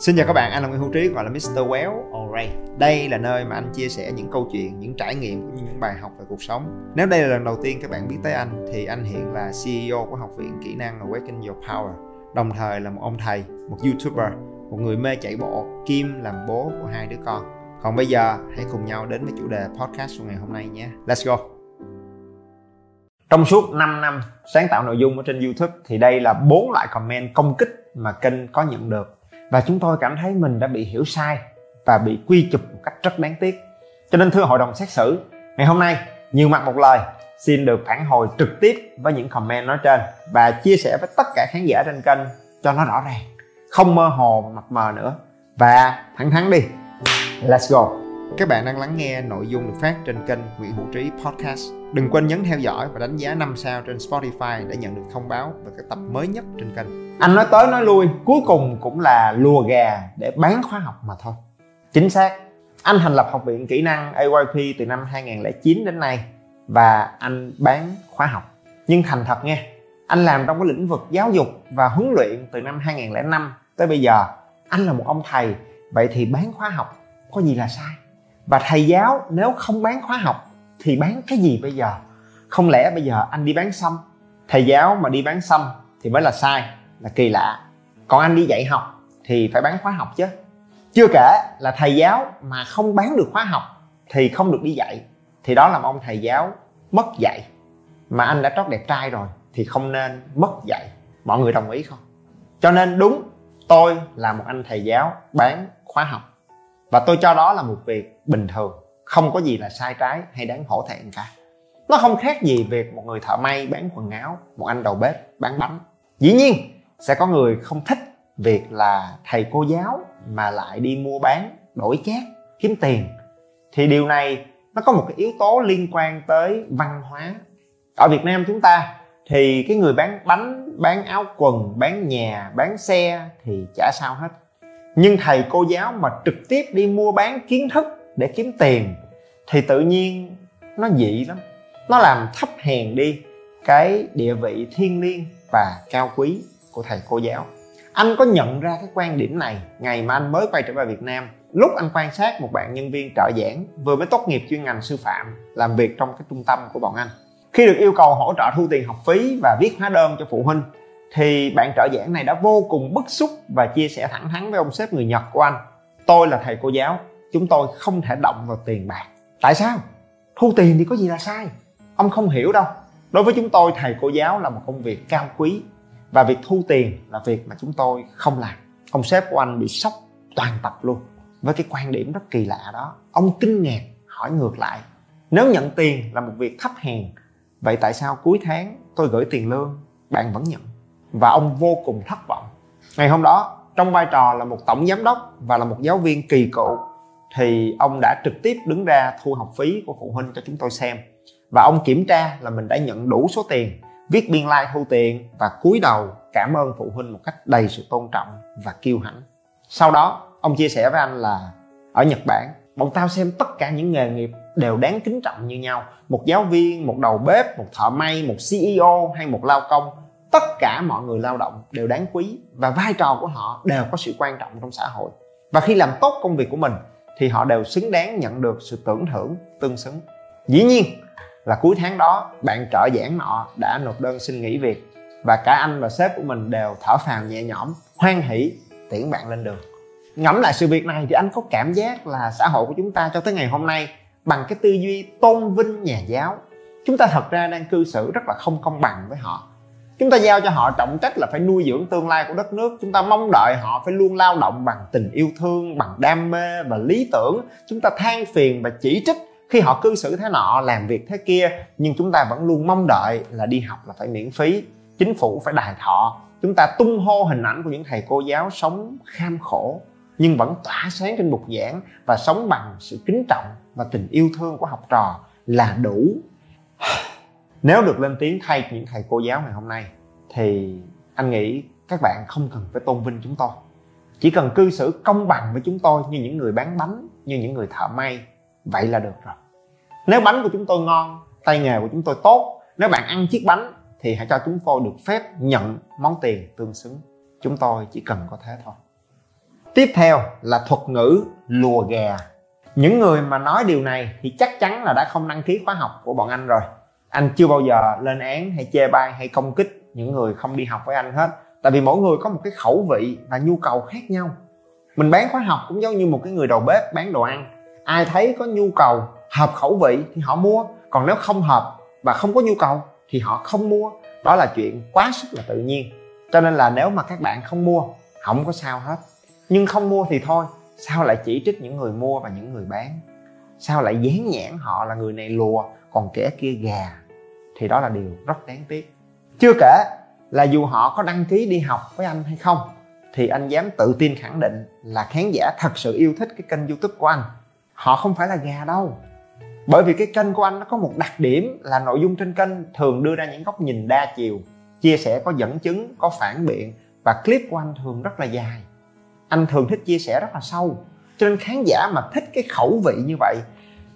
Xin chào các bạn, anh là Nguyễn Hữu Trí gọi là Mr. Well Alright. Đây là nơi mà anh chia sẻ những câu chuyện, những trải nghiệm cũng như những bài học về cuộc sống. Nếu đây là lần đầu tiên các bạn biết tới anh thì anh hiện là CEO của Học viện Kỹ năng Awaken Your Power. Đồng thời là một ông thầy, một YouTuber, một người mê chạy bộ, kim làm bố của hai đứa con. Còn bây giờ hãy cùng nhau đến với chủ đề podcast của ngày hôm nay nhé. Let's go. Trong suốt 5 năm sáng tạo nội dung ở trên YouTube thì đây là bốn loại comment công kích mà kênh có nhận được và chúng tôi cảm thấy mình đã bị hiểu sai và bị quy chụp một cách rất đáng tiếc. Cho nên thưa hội đồng xét xử, ngày hôm nay, nhiều mặt một lời, xin được phản hồi trực tiếp với những comment nói trên và chia sẻ với tất cả khán giả trên kênh cho nó rõ ràng, không mơ hồ mập mờ nữa. Và thẳng thắn đi, let's go các bạn đang lắng nghe nội dung được phát trên kênh Nguyễn Hữu Trí Podcast. Đừng quên nhấn theo dõi và đánh giá 5 sao trên Spotify để nhận được thông báo về các tập mới nhất trên kênh. Anh nói tới nói lui, cuối cùng cũng là lùa gà để bán khóa học mà thôi. Chính xác, anh thành lập học viện kỹ năng AYP từ năm 2009 đến nay và anh bán khóa học. Nhưng thành thật nghe, anh làm trong cái lĩnh vực giáo dục và huấn luyện từ năm 2005 tới bây giờ. Anh là một ông thầy, vậy thì bán khóa học có gì là sai? Và thầy giáo, nếu không bán khóa học, thì bán cái gì bây giờ? Không lẽ bây giờ anh đi bán xăm? Thầy giáo mà đi bán xăm thì mới là sai, là kỳ lạ. Còn anh đi dạy học thì phải bán khóa học chứ. Chưa kể là thầy giáo mà không bán được khóa học thì không được đi dạy. Thì đó là ông thầy giáo mất dạy. Mà anh đã trót đẹp trai rồi thì không nên mất dạy. Mọi người đồng ý không? Cho nên đúng, tôi là một anh thầy giáo bán khóa học và tôi cho đó là một việc bình thường, không có gì là sai trái hay đáng hổ thẹn cả. Nó không khác gì việc một người thợ may bán quần áo, một anh đầu bếp bán bánh. Dĩ nhiên, sẽ có người không thích việc là thầy cô giáo mà lại đi mua bán, đổi chát, kiếm tiền. Thì điều này nó có một cái yếu tố liên quan tới văn hóa. Ở việt nam chúng ta thì cái người bán bánh, bán áo quần, bán nhà, bán xe thì chả sao hết nhưng thầy cô giáo mà trực tiếp đi mua bán kiến thức để kiếm tiền, thì tự nhiên nó dị lắm. Nó làm thấp hèn đi cái địa vị thiêng liêng và cao quý của thầy cô giáo. Anh có nhận ra cái quan điểm này ngày mà anh mới quay trở về việt nam. Lúc anh quan sát một bạn nhân viên trợ giảng vừa mới tốt nghiệp chuyên ngành sư phạm làm việc trong cái trung tâm của bọn anh. Khi được yêu cầu hỗ trợ thu tiền học phí và viết hóa đơn cho phụ huynh thì bạn trợ giảng này đã vô cùng bức xúc và chia sẻ thẳng thắn với ông sếp người Nhật của anh. Tôi là thầy cô giáo, chúng tôi không thể động vào tiền bạc. Tại sao? Thu tiền thì có gì là sai? Ông không hiểu đâu. Đối với chúng tôi thầy cô giáo là một công việc cao quý và việc thu tiền là việc mà chúng tôi không làm. Ông sếp của anh bị sốc toàn tập luôn với cái quan điểm rất kỳ lạ đó. Ông kinh ngạc hỏi ngược lại. Nếu nhận tiền là một việc thấp hèn, vậy tại sao cuối tháng tôi gửi tiền lương bạn vẫn nhận? Và ông vô cùng thất vọng. Ngày hôm đó, trong vai trò là một tổng giám đốc và là một giáo viên kỳ cựu, thì ông đã trực tiếp đứng ra thu học phí của phụ huynh cho chúng tôi xem. Và ông kiểm tra là mình đã nhận đủ số tiền, viết biên lai like thu tiền và cúi đầu cảm ơn phụ huynh một cách đầy sự tôn trọng và kiêu hãnh. Sau đó, ông chia sẻ với anh là, ở nhật bản, bọn tao xem tất cả những nghề nghiệp đều đáng kính trọng như nhau. Một giáo viên, một đầu bếp, một thợ may, một ceo hay một lao công tất cả mọi người lao động đều đáng quý và vai trò của họ đều có sự quan trọng trong xã hội. Và khi làm tốt công việc của mình, thì họ đều xứng đáng nhận được sự tưởng thưởng, tương xứng. Dĩ nhiên là cuối tháng đó, bạn trợ giảng nọ đã nộp đơn xin nghỉ việc và cả anh và sếp của mình đều thở phào nhẹ nhõm, hoan hỷ, tiễn bạn lên đường. Ngẫm lại sự việc này thì anh có cảm giác là xã hội của chúng ta cho tới ngày hôm nay bằng cái tư duy tôn vinh nhà giáo. Chúng ta thật ra đang cư xử rất là không công bằng với họ chúng ta giao cho họ trọng trách là phải nuôi dưỡng tương lai của đất nước. Chúng ta mong đợi họ phải luôn lao động bằng tình yêu thương, bằng đam mê và lý tưởng. Chúng ta than phiền và chỉ trích khi họ cư xử thế nọ, làm việc thế kia. Nhưng chúng ta vẫn luôn mong đợi là đi học là phải miễn phí. Chính phủ phải đài thọ. Chúng ta tung hô hình ảnh của những thầy cô giáo sống kham khổ, nhưng vẫn tỏa sáng trên bục giảng và sống bằng sự kính trọng và tình yêu thương của học trò là đủ. Nếu được lên tiếng thay những thầy cô giáo ngày hôm nay thì anh nghĩ các bạn không cần phải tôn vinh chúng tôi. Chỉ cần cư xử công bằng với chúng tôi như những người bán bánh, như những người thợ may, vậy là được rồi. Nếu bánh của chúng tôi ngon, tay nghề của chúng tôi tốt, nếu bạn ăn chiếc bánh thì hãy cho chúng tôi được phép nhận món tiền tương xứng. Chúng tôi chỉ cần có thế thôi. Tiếp theo là thuật ngữ lùa gà. Những người mà nói điều này thì chắc chắn là đã không đăng ký khóa học của bọn anh rồi. Anh chưa bao giờ lên án hay chê bai hay công kích những người không đi học với anh hết. Tại vì mỗi người có một cái khẩu vị và nhu cầu khác nhau. Mình bán khóa học cũng giống như một cái người đầu bếp bán đồ ăn. Ai thấy có nhu cầu hợp khẩu vị thì họ mua. Còn nếu không hợp và không có nhu cầu thì họ không mua. Đó là chuyện quá sức là tự nhiên. Cho nên là nếu mà các bạn không mua, không có sao hết. Nhưng không mua thì thôi, sao lại chỉ trích những người mua và những người bán? Sao lại dán nhãn họ là người này lùa, còn kẻ kia gà? Thì đó là điều rất đáng tiếc chưa kể là dù họ có đăng ký đi học với anh hay không, thì anh dám tự tin khẳng định là khán giả thật sự yêu thích cái kênh youtube của anh. Họ không phải là gà đâu. Bởi vì cái kênh của anh nó có một đặc điểm là nội dung trên kênh thường đưa ra những góc nhìn đa chiều, chia sẻ có dẫn chứng, có phản biện và clip của anh thường rất là dài. Anh thường thích chia sẻ rất là sâu. Cho nên khán giả mà thích cái khẩu vị như vậy,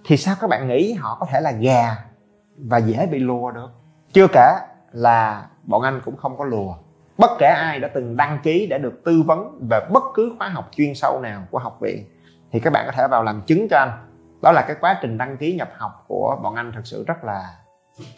thì sao các bạn nghĩ họ có thể là gà và dễ bị lùa được? Chưa kể là bọn anh cũng không có lùa. Bất kể ai đã từng đăng ký để được tư vấn về bất cứ khóa học chuyên sâu nào của học viện, thì các bạn có thể vào làm chứng cho anh. Đó là cái quá trình đăng ký nhập học của bọn anh thực sự rất là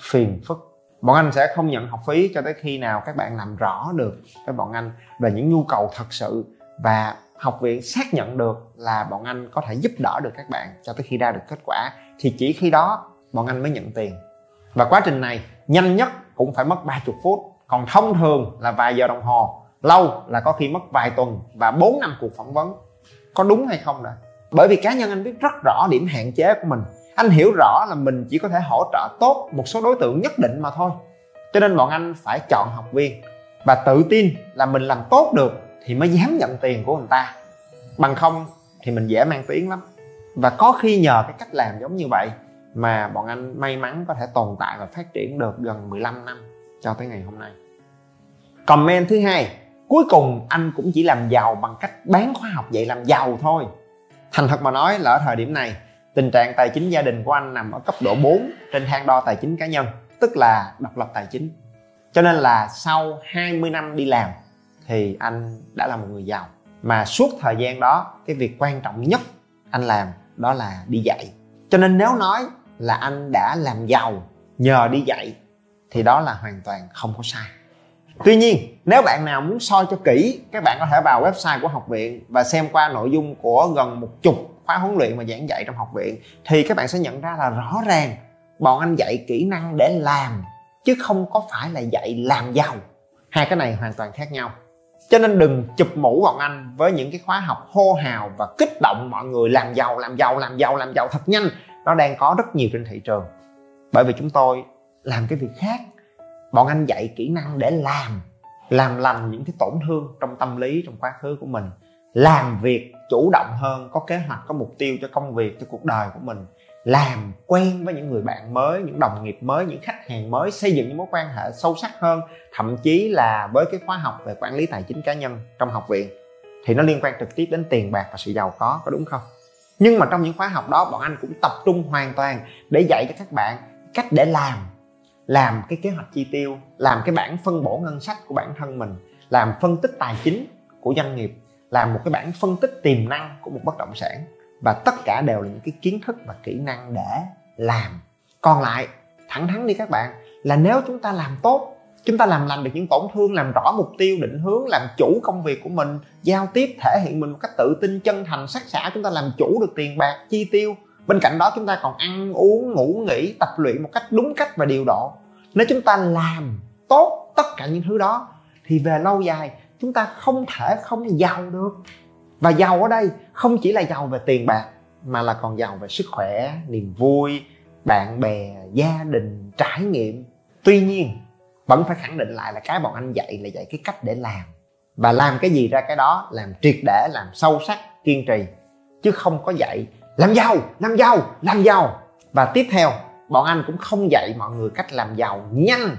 phiền phức. Bọn anh sẽ không nhận học phí cho tới khi nào các bạn làm rõ được với bọn anh về những nhu cầu thật sự và học viện xác nhận được là bọn anh có thể giúp đỡ được các bạn cho tới khi ra được kết quả, thì chỉ khi đó bọn anh mới nhận tiền. Và quá trình này nhanh nhất cũng phải mất 30 phút. Còn thông thường là vài giờ đồng hồ. Lâu là có khi mất vài tuần và 4 năm cuộc phỏng vấn. Có đúng hay không đã? Bởi vì cá nhân anh biết rất rõ điểm hạn chế của mình. Anh hiểu rõ là mình chỉ có thể hỗ trợ tốt một số đối tượng nhất định mà thôi. Cho nên bọn anh phải chọn học viên. Và tự tin là mình làm tốt được thì mới dám nhận tiền của người ta. Bằng không thì mình dễ mang tiếng lắm. Và có khi nhờ cái cách làm giống như vậy mà bọn anh may mắn có thể tồn tại và phát triển được gần 15 năm cho tới ngày hôm nay. Comment thứ hai, cuối cùng anh cũng chỉ làm giàu bằng cách bán khóa học dạy làm giàu thôi. Thành thật mà nói là ở thời điểm này, tình trạng tài chính gia đình của anh nằm ở cấp độ 4 trên thang đo tài chính cá nhân, tức là độc lập tài chính. Cho nên là sau 20 năm đi làm thì anh đã là một người giàu. Mà suốt thời gian đó, cái việc quan trọng nhất anh làm đó là đi dạy. Cho nên nếu nói là anh đã làm giàu nhờ đi dạy, thì đó là hoàn toàn không có sai. Tuy nhiên, nếu bạn nào muốn soi cho kỹ, các bạn có thể vào website của học viện và xem qua nội dung của gần một chục khóa huấn luyện và giảng dạy trong học viện, thì các bạn sẽ nhận ra là rõ ràng bọn anh dạy kỹ năng để làm, chứ không có phải là dạy làm giàu. Hai cái này hoàn toàn khác nhau. Cho nên đừng chụp mũ bọn anh với những cái khóa học hô hào và kích động mọi người làm giàu làm giàu làm giàu làm giàu thật nhanh nó đang có rất nhiều trên thị trường. Bởi vì chúng tôi làm cái việc khác. Bọn anh dạy kỹ năng để làm làm lành những cái tổn thương trong tâm lý, trong quá khứ của mình. Làm việc chủ động hơn, có kế hoạch, có mục tiêu cho công việc, cho cuộc đời của mình. Làm quen với những người bạn mới, những đồng nghiệp mới, những khách hàng mới, xây dựng những mối quan hệ sâu sắc hơn, thậm chí là với cái khóa học về quản lý tài chính cá nhân trong học viện. Thì nó liên quan trực tiếp đến tiền bạc và sự giàu có có đúng không? Nhưng mà trong những khóa học đó, bọn anh cũng tập trung hoàn toàn để dạy cho các bạn cách để làm làm cái kế hoạch chi tiêu, làm cái bản phân bổ ngân sách của bản thân mình, làm phân tích tài chính của doanh nghiệp, làm một cái bản phân tích tiềm năng của một bất động sản. Và tất cả đều là những cái kiến thức và kỹ năng để làm. Còn lại, thẳng thắn đi các bạn, là nếu chúng ta làm tốt chúng ta làm lành được những tổn thương, làm rõ mục tiêu, định hướng, làm chủ công việc của mình, giao tiếp, thể hiện mình một cách tự tin, chân thành, sắc sảo, chúng ta làm chủ được tiền bạc, chi tiêu. Bên cạnh đó, chúng ta còn ăn, uống, ngủ, nghỉ, tập luyện một cách đúng cách và điều độ. Nếu chúng ta làm tốt tất cả những thứ đó, thì về lâu dài, chúng ta không thể không giàu được. Và giàu ở đây không chỉ là giàu về tiền bạc, mà là còn giàu về sức khỏe, niềm vui, bạn bè, gia đình, trải nghiệm. Tuy nhiên vẫn phải khẳng định lại là cái bọn anh dạy là dạy cái cách để làm. Và làm cái gì ra cái đó, làm triệt để, làm sâu sắc, kiên trì. Chứ không có dạy, làm giàu làm giàu làm giàu. Và tiếp theo, bọn anh cũng không dạy mọi người cách làm giàu nhanh.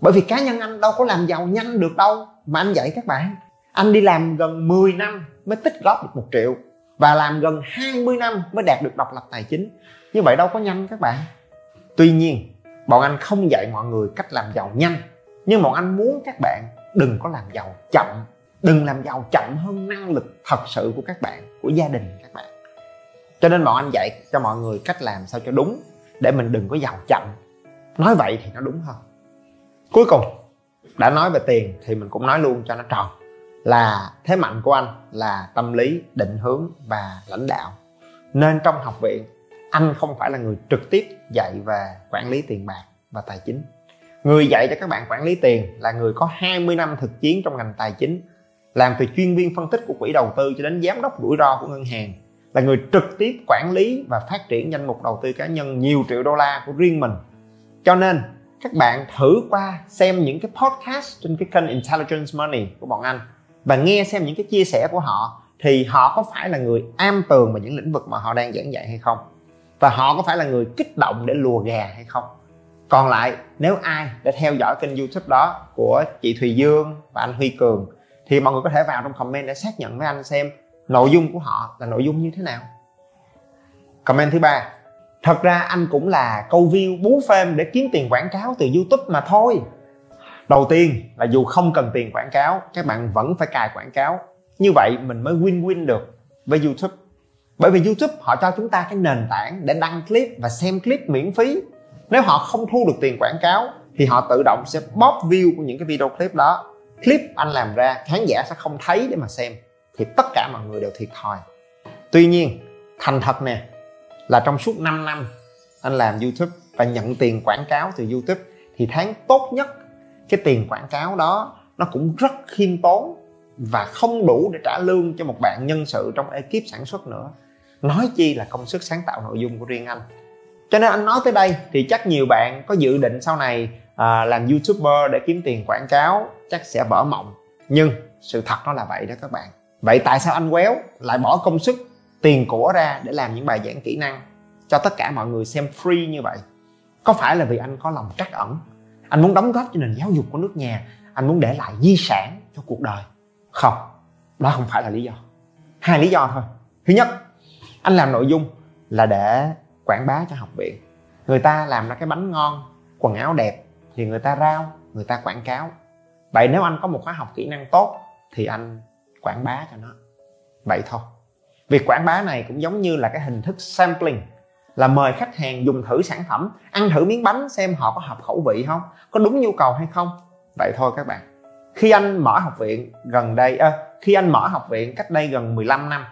Bởi vì cá nhân anh đâu có làm giàu nhanh được đâu, mà anh dạy các bạn. Anh đi làm gần 10 năm mới tích góp được một triệu. Và làm gần 20 năm mới đạt được độc lập tài chính. Như vậy đâu có nhanh các bạn. Tuy nhiên bọn anh không dạy mọi người cách làm giàu nhanh, nhưng bọn anh muốn các bạn đừng có làm giàu chậm, đừng làm giàu chậm hơn năng lực thật sự của các bạn, của gia đình các bạn. Cho nên bọn anh dạy cho mọi người cách làm sao cho đúng, để mình đừng có giàu chậm. Nói vậy thì nó đúng hơn. Cuối cùng, đã nói về tiền thì mình cũng nói luôn cho nó tròn, là thế mạnh của anh là tâm lý, định hướng và lãnh đạo. Nên trong học viện anh không phải là người trực tiếp dạy về quản lý tiền bạc và tài chính. Người dạy cho các bạn quản lý tiền là người có 20 năm thực chiến trong ngành tài chính, làm từ chuyên viên phân tích của quỹ đầu tư cho đến giám đốc rủi ro của ngân hàng, là người trực tiếp quản lý và phát triển danh mục đầu tư cá nhân nhiều triệu đô la của riêng mình. Cho nên, các bạn thử qua xem những cái podcast trên cái kênh Intelligence Money của bọn anh và nghe xem những cái chia sẻ của họ thì họ có phải là người am tường vào những lĩnh vực mà họ đang giảng dạy hay không và họ có phải là người kích động để lùa gà hay không? Còn lại, nếu ai đã theo dõi kênh youtube đó của chị thùy dương và anh huy cường, thì mọi người có thể vào trong comment để xác nhận với anh xem nội dung của họ là nội dung như thế nào. Comment thứ ba, thật ra anh cũng là câu view bú phêm để kiếm tiền quảng cáo từ youtube mà thôi. Đầu tiên là dù không cần tiền quảng cáo, các bạn vẫn phải cài quảng cáo. Như vậy mình mới win win được với youtube bởi vì youtube họ cho chúng ta cái nền tảng để đăng clip và xem clip miễn phí. Nếu họ không thu được tiền quảng cáo, thì họ tự động sẽ bóp view của những cái video clip đó. Clip anh làm ra, khán giả sẽ không thấy để mà xem. Thì tất cả mọi người đều thiệt thòi. Tuy nhiên, thành thật nè, là trong suốt 5 năm anh làm youtube và nhận tiền quảng cáo từ youtube, thì tháng tốt nhất, cái tiền quảng cáo đó nó cũng rất khiêm tốn và không đủ để trả lương cho một bạn nhân sự trong ekip sản xuất nữa nói chi là công sức sáng tạo nội dung của riêng anh. Cho nên anh nói tới đây thì chắc nhiều bạn có dự định sau này à, làm youtuber để kiếm tiền quảng cáo chắc sẽ vỡ mộng. Nhưng sự thật nó là vậy đó các bạn. Vậy tại sao anh quéo lại bỏ công sức tiền của ra để làm những bài giảng kỹ năng cho tất cả mọi người xem free như vậy? Có phải là vì anh có lòng trắc ẩn? Anh muốn đóng góp cho nền giáo dục của nước nhà? Anh muốn để lại di sản cho cuộc đời? Không đó không phải là lý do. Hai lý do thôi. Thứ nhất anh làm nội dung là để quảng bá cho học viện. Người ta làm ra cái bánh ngon quần áo đẹp thì người ta rao người ta quảng cáo. Vậy nếu anh có một khóa học kỹ năng tốt thì anh quảng bá cho nó. Vậy thôi. Việc quảng bá này cũng giống như là cái hình thức sampling là mời khách hàng dùng thử sản phẩm ăn thử miếng bánh xem họ có hợp khẩu vị không có đúng nhu cầu hay không. Vậy thôi các bạn. Khi anh mở học viện gần đây à, khi anh mở học viện cách đây gần 15 năm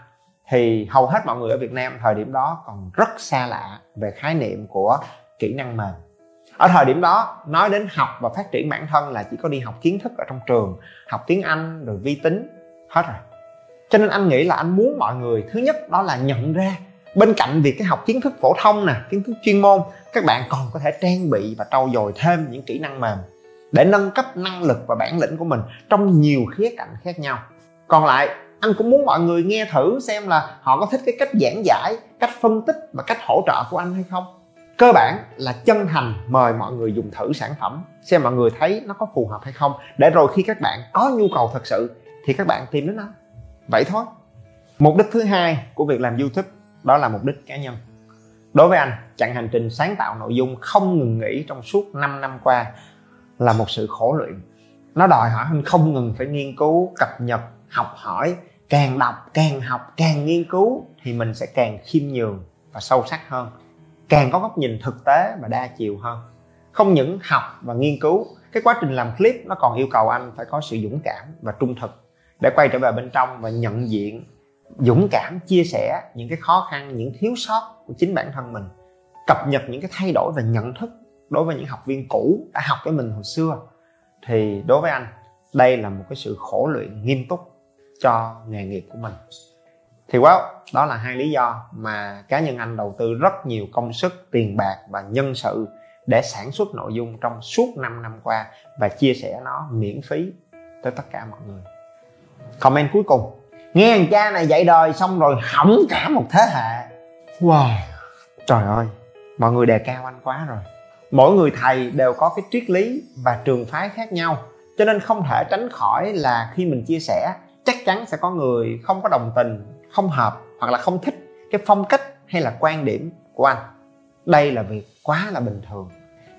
thì hầu hết mọi người ở Việt Nam thời điểm đó còn rất xa lạ về khái niệm của kỹ năng mềm. Ở thời điểm đó, nói đến học và phát triển bản thân là chỉ có đi học kiến thức ở trong trường, học tiếng anh rồi vi tính, hết rồi. Cho nên anh nghĩ là anh muốn mọi người, thứ nhất đó là nhận ra bên cạnh việc cái học kiến thức phổ thông nè, kiến thức chuyên môn, các bạn còn có thể trang bị và trau dồi thêm những kỹ năng mềm để nâng cấp năng lực và bản lĩnh của mình trong nhiều khía cạnh khác nhau. Còn lại anh cũng muốn mọi người nghe thử xem là họ có thích cái cách giảng giải, cách phân tích và cách hỗ trợ của anh hay không. Cơ bản là chân thành mời mọi người dùng thử sản phẩm, xem mọi người thấy nó có phù hợp hay không, để rồi khi các bạn có nhu cầu thật sự thì các bạn tìm đến anh vậy thôi. Mục đích thứ hai của việc làm youtube đó là mục đích cá nhân. Đối với anh, chặng hành trình sáng tạo nội dung không ngừng nghỉ trong suốt 5 năm qua là một sự khổ luyện. Nó đòi hỏi anh không ngừng phải nghiên cứu, cập nhật, học hỏi càng đọc, càng học, càng nghiên cứu thì mình sẽ càng khiêm nhường và sâu sắc hơn. Càng có góc nhìn thực tế và đa chiều hơn. Không những học và nghiên cứu, cái quá trình làm clip nó còn yêu cầu anh phải có sự dũng cảm và trung thực để quay trở về bên trong và nhận diện, dũng cảm chia sẻ những cái khó khăn, những thiếu sót của chính bản thân mình, cập nhật những cái thay đổi về nhận thức đối với những học viên cũ đã học với mình hồi xưa. Thì đối với anh, đây là một cái sự khổ luyện nghiêm túc cho nghề nghiệp của mình. Thì wow đó là hai lý do mà cá nhân anh đầu tư rất nhiều công sức tiền bạc và nhân sự để sản xuất nội dung trong suốt 5 năm qua và chia sẻ nó miễn phí tới tất cả mọi người. Comment cuối cùng. Nghe thằng cha này dạy đời xong rồi hỏng cả một thế hệ. Wow. Trời ơi mọi người đề cao anh quá rồi. Mỗi người thầy đều có cái triết lý và trường phái khác nhau cho nên không thể tránh khỏi là khi mình chia sẻ chắc chắn sẽ có người không có đồng tình, không hợp hoặc là không thích cái phong cách hay là quan điểm của anh. Đây là việc quá là bình thường.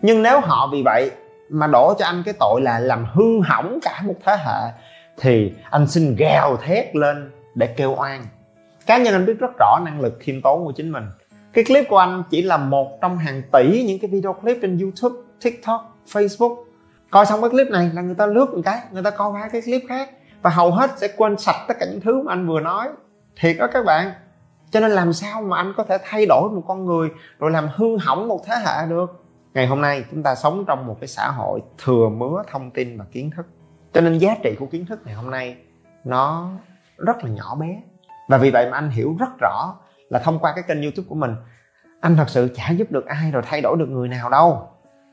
Nhưng nếu họ vì vậy mà đổ cho anh cái tội là làm hư hỏng cả một thế hệ, thì anh xin gào thét lên để kêu oan. Cá nhân anh biết rất rõ năng lực khiêm tốn của chính mình. Cái clip của anh chỉ là một trong hàng tỷ những cái video clip trên youtube, tiktok, facebook. Coi xong cái clip này là người ta lướt một cái, người ta coi qua cái clip khác và hầu hết sẽ quên sạch tất cả những thứ mà anh vừa nói. Thiệt đó các bạn. Cho nên làm sao mà anh có thể thay đổi một con người rồi làm hư hỏng một thế hệ được? Ngày hôm nay chúng ta sống trong một cái xã hội thừa mứa thông tin và kiến thức. Cho nên giá trị của kiến thức ngày hôm nay nó rất là nhỏ bé. Và vì vậy mà anh hiểu rất rõ là thông qua cái kênh youtube của mình, anh thật sự chả giúp được ai rồi thay đổi được người nào đâu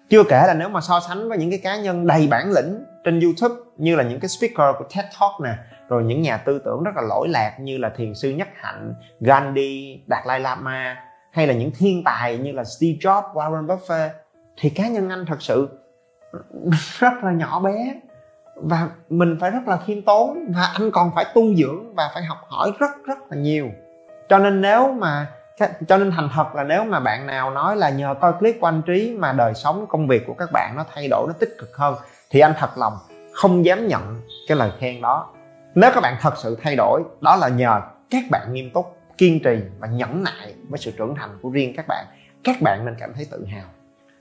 chưa kể là nếu mà so sánh với những cái cá nhân đầy bản lĩnh trên youtube, như là những cái speaker của TED Talk nè, rồi những nhà tư tưởng rất là lỗi lạc như là thiền sư nhất hạnh, Gandhi, Đạt Lai Lama, hay là những thiên tài như là Steve Jobs, Warren Buffett, thì cá nhân anh thật sự rất là nhỏ bé. Và mình phải rất là khiêm tốn, và anh còn phải tu dưỡng và phải học hỏi rất rất là nhiều. Cho nên nếu mà cho nên thành thật là nếu mà bạn nào nói là nhờ coi clip của anh trí mà đời sống, công việc của các bạn nó thay đổi, nó tích cực hơn, thì anh thật lòng không dám nhận cái lời khen đó. Nếu các bạn thật sự thay đổi, đó là nhờ các bạn nghiêm túc, kiên trì và nhẫn nại với sự trưởng thành của riêng các bạn. Các bạn nên cảm thấy tự hào.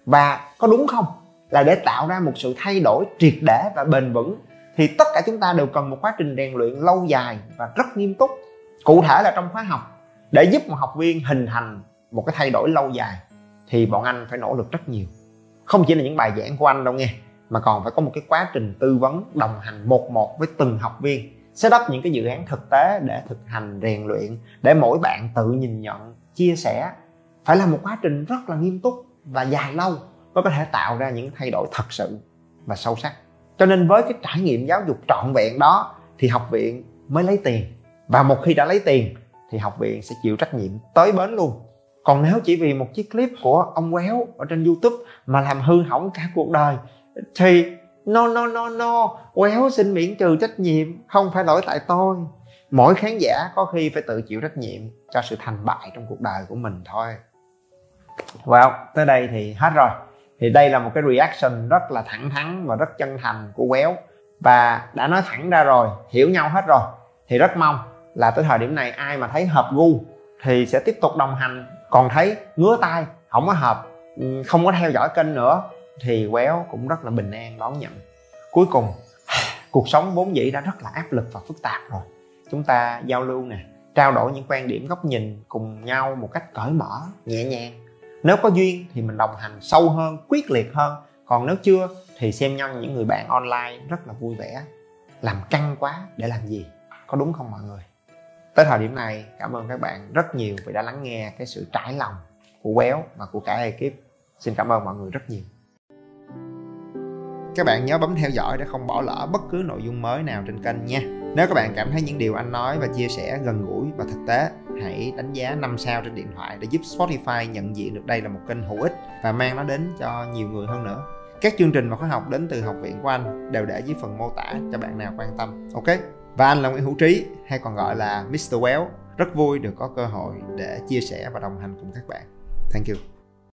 Và có đúng không? Là để tạo ra một sự thay đổi triệt để và bền vững, thì tất cả chúng ta đều cần một quá trình rèn luyện lâu dài và rất nghiêm túc. Cụ thể là trong khóa học để giúp một học viên hình thành một cái thay đổi lâu dài, thì bọn anh phải nỗ lực rất nhiều. Không chỉ là những bài giảng của anh đâu nghe, mà còn phải có một cái quá trình tư vấn, đồng hành một một với từng học viên. Set up những cái dự án thực tế để thực hành, rèn luyện, để mỗi bạn tự nhìn nhận, chia sẻ. Phải là một quá trình rất là nghiêm túc và dài lâu mới có thể tạo ra những thay đổi thật sự và sâu sắc. Cho nên với cái trải nghiệm giáo dục trọn vẹn đó, thì học viện mới lấy tiền. Và một khi đã lấy tiền thì học viện sẽ chịu trách nhiệm tới bến luôn. Còn nếu chỉ vì một chiếc clip của ông quéo ở trên youtube mà làm hư hỏng cả cuộc đời, thì no no no no, quéo xin miễn trừ trách nhiệm, không phải lỗi tại tôi. Mỗi khán giả có khi phải tự chịu trách nhiệm cho sự thành bại trong cuộc đời của mình thôi. Wow tới đây thì hết rồi. Thì đây là một cái reaction rất là thẳng thắn và rất chân thành của quéo. Và đã nói thẳng ra rồi, hiểu nhau hết rồi, thì rất mong là tới thời điểm này ai mà thấy hợp gu thì sẽ tiếp tục đồng hành. Còn thấy ngứa tay không có hợp ừ, không có theo dõi kênh nữa thì quéo cũng rất là bình an đón nhận. Cuối cùng, cuộc sống vốn dĩ đã rất là áp lực và phức tạp rồi. Chúng ta giao lưu nè, trao đổi những quan điểm góc nhìn cùng nhau một cách cởi mở, nhẹ nhàng. Nếu có duyên thì mình đồng hành sâu hơn, quyết liệt hơn. Còn nếu chưa thì xem nhau những người bạn online rất là vui vẻ. Làm căng quá để làm gì? Có đúng không mọi người? Tới thời điểm này, cảm ơn các bạn rất nhiều vì đã lắng nghe cái sự trải lòng của quéo và của cả ekip. Xin cảm ơn mọi người rất nhiều. Các bạn nhớ bấm theo dõi để không bỏ lỡ bất cứ nội dung mới nào trên kênh nha. Nếu các bạn cảm thấy những điều anh nói và chia sẻ gần gũi và thực tế, hãy đánh giá 5 sao trên điện thoại để giúp Spotify nhận diện được đây là một kênh hữu ích và mang nó đến cho nhiều người hơn nữa. Các chương trình và khóa học đến từ học viện của anh đều để dưới phần mô tả cho bạn nào quan tâm. Ok? Và anh là Nguyễn Hữu Trí, hay còn gọi là Mr. Well rất vui được có cơ hội để chia sẻ và đồng hành cùng các bạn thank you